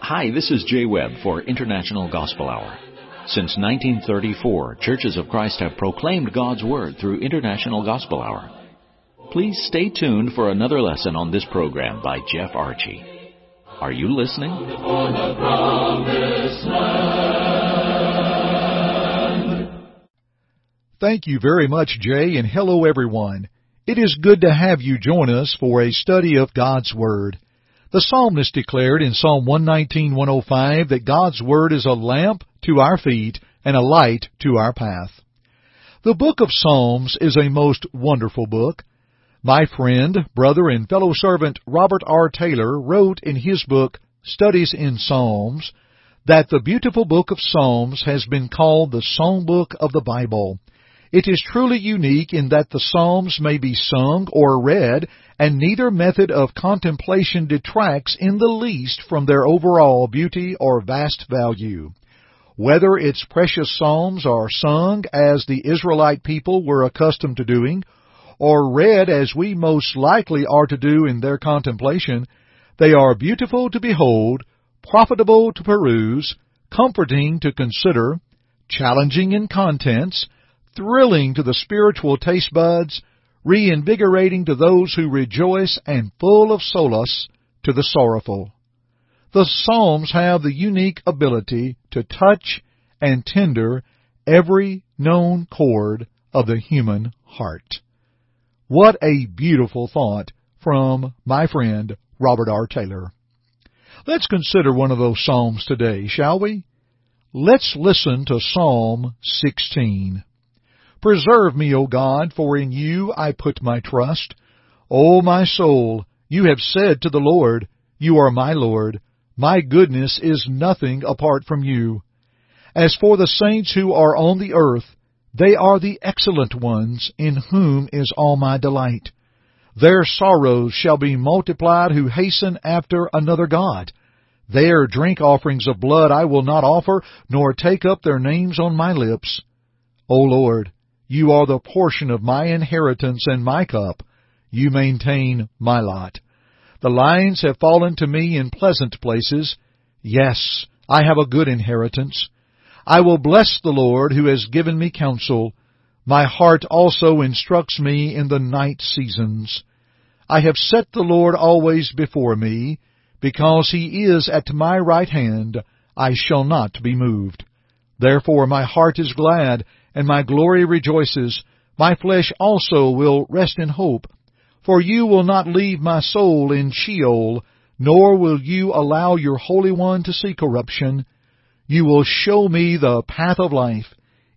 Hi, this is Jay Webb for International Gospel Hour. Since 1934, Churches of Christ have proclaimed God's Word through International Gospel Hour. Please stay tuned for another lesson on this program by Jeff Archie. Are you listening? Thank you very much, Jay, and hello everyone. It is good to have you join us for a study of God's Word. The psalmist declared in Psalm 119:105 that God's Word is a lamp to our feet and a light to our path. The book of Psalms is a most wonderful book. My friend, brother, and fellow servant Robert R. Taylor wrote in his book, Studies in Psalms, that the beautiful book of Psalms has been called the songbook of the Bible. It is truly unique in that the Psalms may be sung or read, and neither method of contemplation detracts in the least from their overall beauty or vast value. Whether its precious Psalms are sung as the Israelite people were accustomed to doing, or read as we most likely are to do in their contemplation, they are beautiful to behold, profitable to peruse, comforting to consider, challenging in contents, thrilling to the spiritual taste buds, reinvigorating to those who rejoice, and full of solace to the sorrowful. The Psalms have the unique ability to touch and tender every known chord of the human heart. What a beautiful thought from my friend Robert R. Taylor. Let's consider one of those Psalms today, shall we? Let's listen to Psalm 16. Preserve me, O God, for in you I put my trust. O my soul, you have said to the Lord, You are my Lord. My goodness is nothing apart from you. As for the saints who are on the earth, they are the excellent ones, in whom is all my delight. Their sorrows shall be multiplied who hasten after another God. Their drink offerings of blood I will not offer, nor take up their names on my lips. O Lord, you are the portion of my inheritance and my cup. You maintain my lot. The lines have fallen to me in pleasant places. Yes, I have a good inheritance. I will bless the Lord who has given me counsel. My heart also instructs me in the night seasons. I have set the Lord always before me. Because he is at my right hand, I shall not be moved. Therefore my heart is glad, and my glory rejoices. My flesh also will rest in hope. For you will not leave my soul in Sheol, nor will you allow your Holy One to see corruption. You will show me the path of life.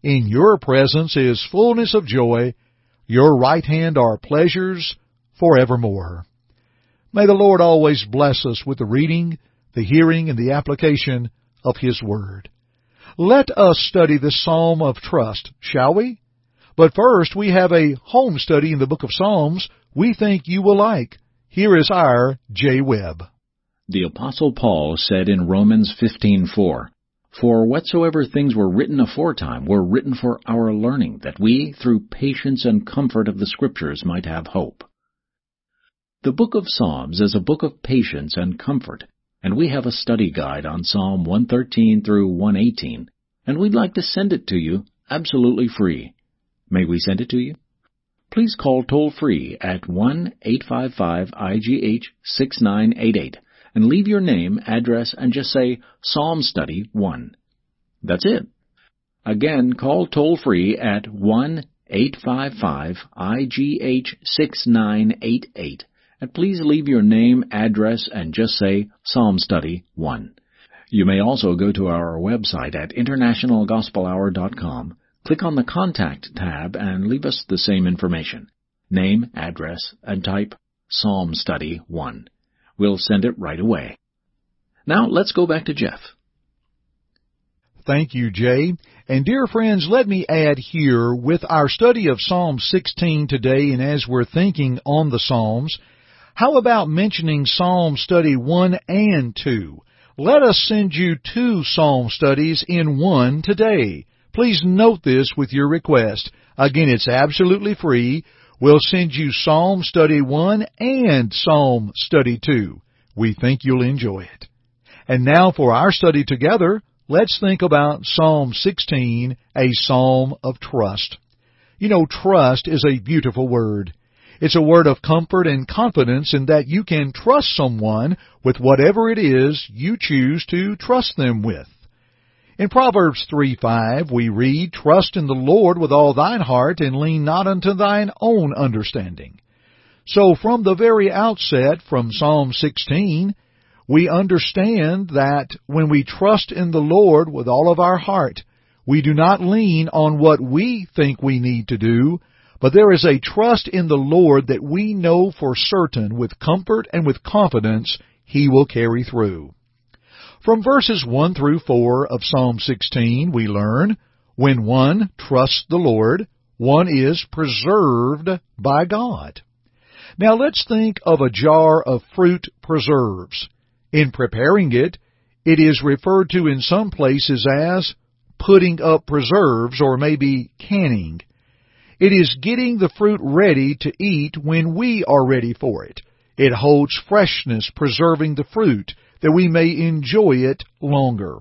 In your presence is fullness of joy. Your right hand are pleasures forevermore. May the Lord always bless us with the reading, the hearing, and the application of His Word. Let us study this psalm of trust, shall we? But first, we have a home study in the book of Psalms we think you will like. Here is our Jay Webb. The Apostle Paul said in Romans 15:4, For whatsoever things were written aforetime were written for our learning, that we, through patience and comfort of the Scriptures, might have hope. The book of Psalms is a book of patience and comfort, and we have a study guide on Psalm 113 through 118, and we'd like to send it to you absolutely free. May we send it to you? Please call toll free at 1-855-IGH-6988 and leave your name, address, and just say Psalm Study 1. That's it. Again, call toll free at 1-855-IGH-6988 and please leave your name, address, and just say Psalm Study 1. You may also go to our website at internationalgospelhour.com, click on the Contact tab, and leave us the same information name, address, and type Psalm Study 1. We'll send it right away. Now let's go back to Jeff. Thank you, Jay. And dear friends, let me add here with our study of Psalm 16 today, and as we're thinking on the Psalms, how about mentioning Psalm Study 1 and 2? Let us send you two Psalm studies in one today. Please note this with your request. Again, it's absolutely free. We'll send you Psalm Study 1 and Psalm Study 2. We think you'll enjoy it. And now for our study together, let's think about Psalm 16, a psalm of trust. You know, trust is a beautiful word. It's a word of comfort and confidence in that you can trust someone with whatever it is you choose to trust them with. In Proverbs 3 5, we read, Trust in the Lord with all thine heart, and lean not unto thine own understanding. So from the very outset, from Psalm 16, we understand that when we trust in the Lord with all of our heart, we do not lean on what we think we need to do, but there is a trust in the Lord that we know for certain with comfort and with confidence He will carry through. From verses 1 through 4 of Psalm 16 we learn, when one trusts the Lord, one is preserved by God. Now let's think of a jar of fruit preserves. In preparing it, it is referred to in some places as putting up preserves or maybe canning. It is getting the fruit ready to eat when we are ready for it. It holds freshness, preserving the fruit that we may enjoy it longer.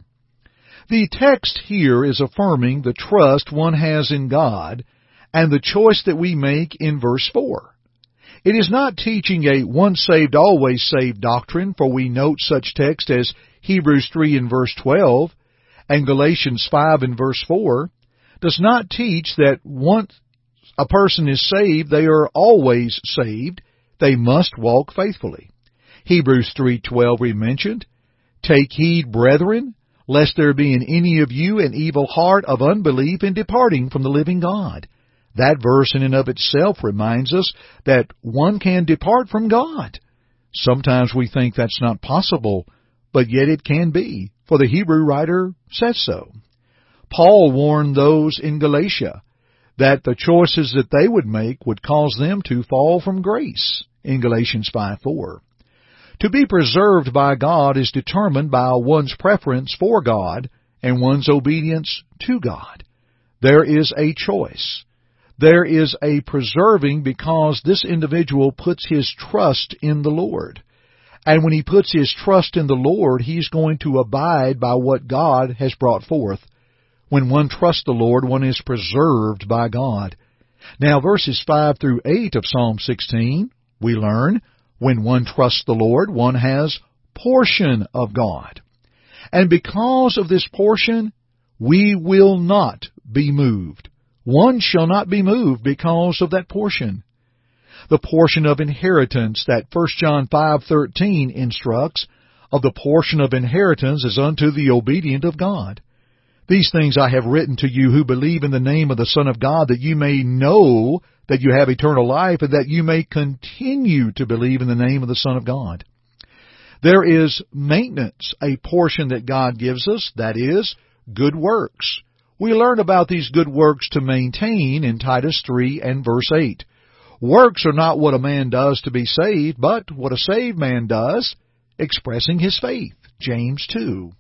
The text here is affirming the trust one has in God and the choice that we make in verse 4. It is not teaching a once saved, always saved doctrine, for we note such text as Hebrews 3 in verse 12 and Galatians 5 in verse 4, does not teach that once a person is saved, they are always saved. They must walk faithfully. Hebrews 3:12 we mentioned, "Take heed, brethren, lest there be in any of you an evil heart of unbelief in departing from the living God." That verse in and of itself reminds us that one can depart from God. Sometimes we think that's not possible, but yet it can be, for the Hebrew writer says so. Paul warned those in Galatia that the choices that they would make would cause them to fall from grace in Galatians 5 4. To be preserved by God is determined by one's preference for God and one's obedience to God. There is a choice. There is a preserving because this individual puts his trust in the Lord. And when he puts his trust in the Lord, he's going to abide by what God has brought forth. When one trusts the Lord, one is preserved by God. Now verses 5 through 8 of Psalm 16, we learn, when one trusts the Lord, one has portion of God. And because of this portion, we will not be moved. One shall not be moved because of that portion. The portion of inheritance that 1 John 5:13 instructs, of the portion of inheritance is unto the obedient of God. These things I have written to you who believe in the name of the Son of God, that you may know that you have eternal life, and that you may continue to believe in the name of the Son of God. There is maintenance, a portion that God gives us, that is, good works. We learn about these good works to maintain in Titus 3 and verse 8. Works are not what a man does to be saved, but what a saved man does, expressing his faith. James 2.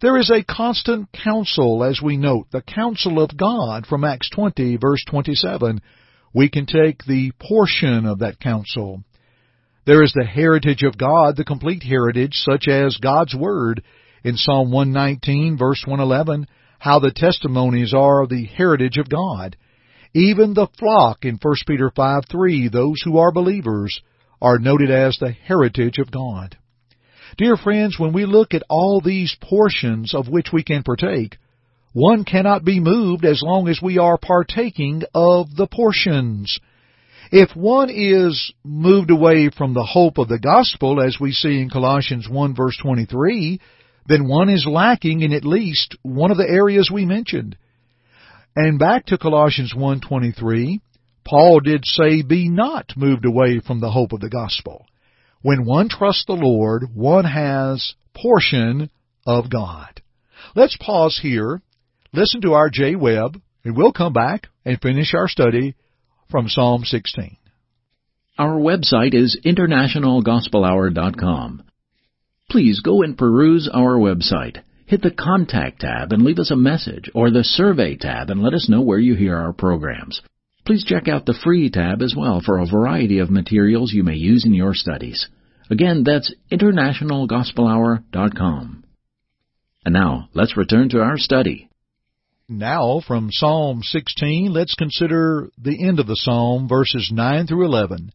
There is a constant counsel, as we note, the counsel of God from Acts 20, verse 27. We can take the portion of that counsel. There is the heritage of God, the complete heritage, such as God's Word. In Psalm 119, verse 111, how the testimonies are the heritage of God. Even the flock in 1 Peter 5 3, those who are believers, are noted as the heritage of God. Dear friends, when we look at all these portions of which we can partake, one cannot be moved as long as we are partaking of the portions. If one is moved away from the hope of the gospel, as we see in Colossians 1 verse 23, then one is lacking in at least one of the areas we mentioned. And back to Colossians 1:23, Paul did say, "Be not moved away from the hope of the gospel." When one trusts the Lord, one has portion of God. Let's pause here listen to our Jay Webb, and we'll come back and finish our study from Psalm 16. Our website is internationalgospelhour.com. Please go and peruse our website. hit the Contact tab and leave us a message, or the Survey tab and let us know where you hear our programs. Please check out the Free tab as well for a variety of materials you may use in your studies. Again, that's internationalgospelhour.com. And now, let's return to our study. Now, from Psalm 16, let's consider the end of the psalm, verses 9 through 11.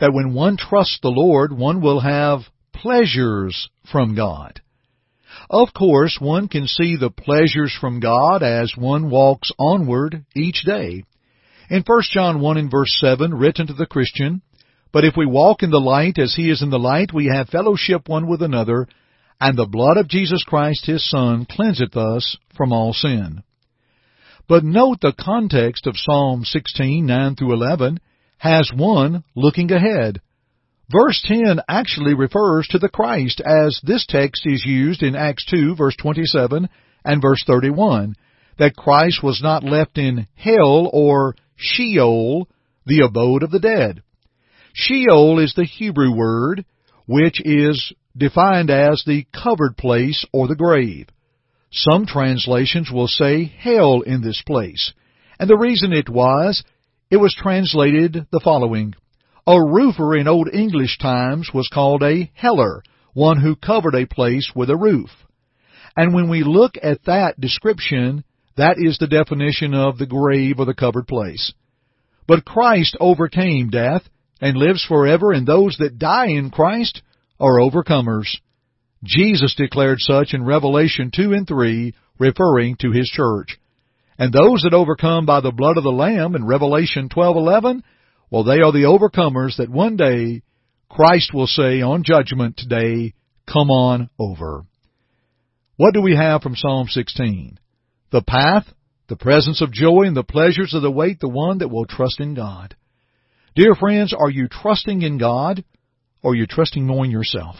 That when one trusts the Lord, one will have pleasures from God. Of course, one can see the pleasures from God as one walks onward each day. In 1 John 1 and verse 7, written to the Christian, But if we walk in the light as he is in the light, we have fellowship one with another, and the blood of Jesus Christ his Son cleanseth us from all sin. But note the context of Psalm 16, 9 through 11 has one looking ahead. Verse 10 actually refers to the Christ as this text is used in Acts 2 verse 27 and verse 31, that Christ was not left in hell or Sheol, the abode of the dead. Sheol is the Hebrew word, which is defined as the covered place or the grave. Some translations will say hell in this place, and the reason it was, it was translated the following. A roofer in Old English times was called a heller, one who covered a place with a roof. And when we look at that description, that is the definition of the grave or the covered place. But Christ overcame death and lives forever, and those that die in Christ are overcomers. Jesus declared such in Revelation 2 and 3, referring to His church. And those that overcome by the blood of the Lamb in Revelation 12:11, well, they are the overcomers that one day Christ will say on Judgment Day, "Come on over." What do we have from Psalm 16? The path, the presence of joy, and the pleasures of the wait the one that will trust in God. Dear friends, are you trusting in God, or are you trusting more in yourself?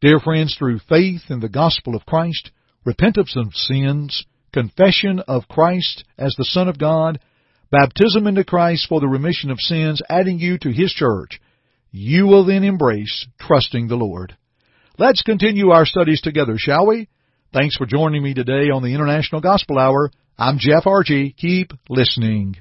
Dear friends, through faith in the gospel of Christ, repentance of sins, confession of Christ as the Son of God, baptism into Christ for the remission of sins, adding you to His church, you will then embrace trusting the Lord. Let's continue our studies together, shall we? Thanks for joining me today on the International Gospel Hour. I'm Jeff Archie. Keep listening.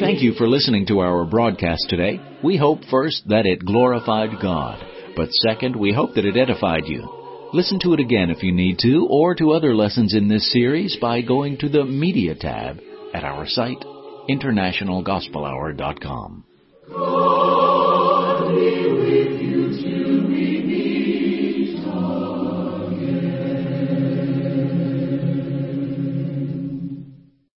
Thank you for listening to our broadcast today. We hope first that it glorified God, but second, we hope that it edified you. Listen to it again if you need to, or to other lessons in this series by going to the Media tab at our site, internationalgospelhour.com.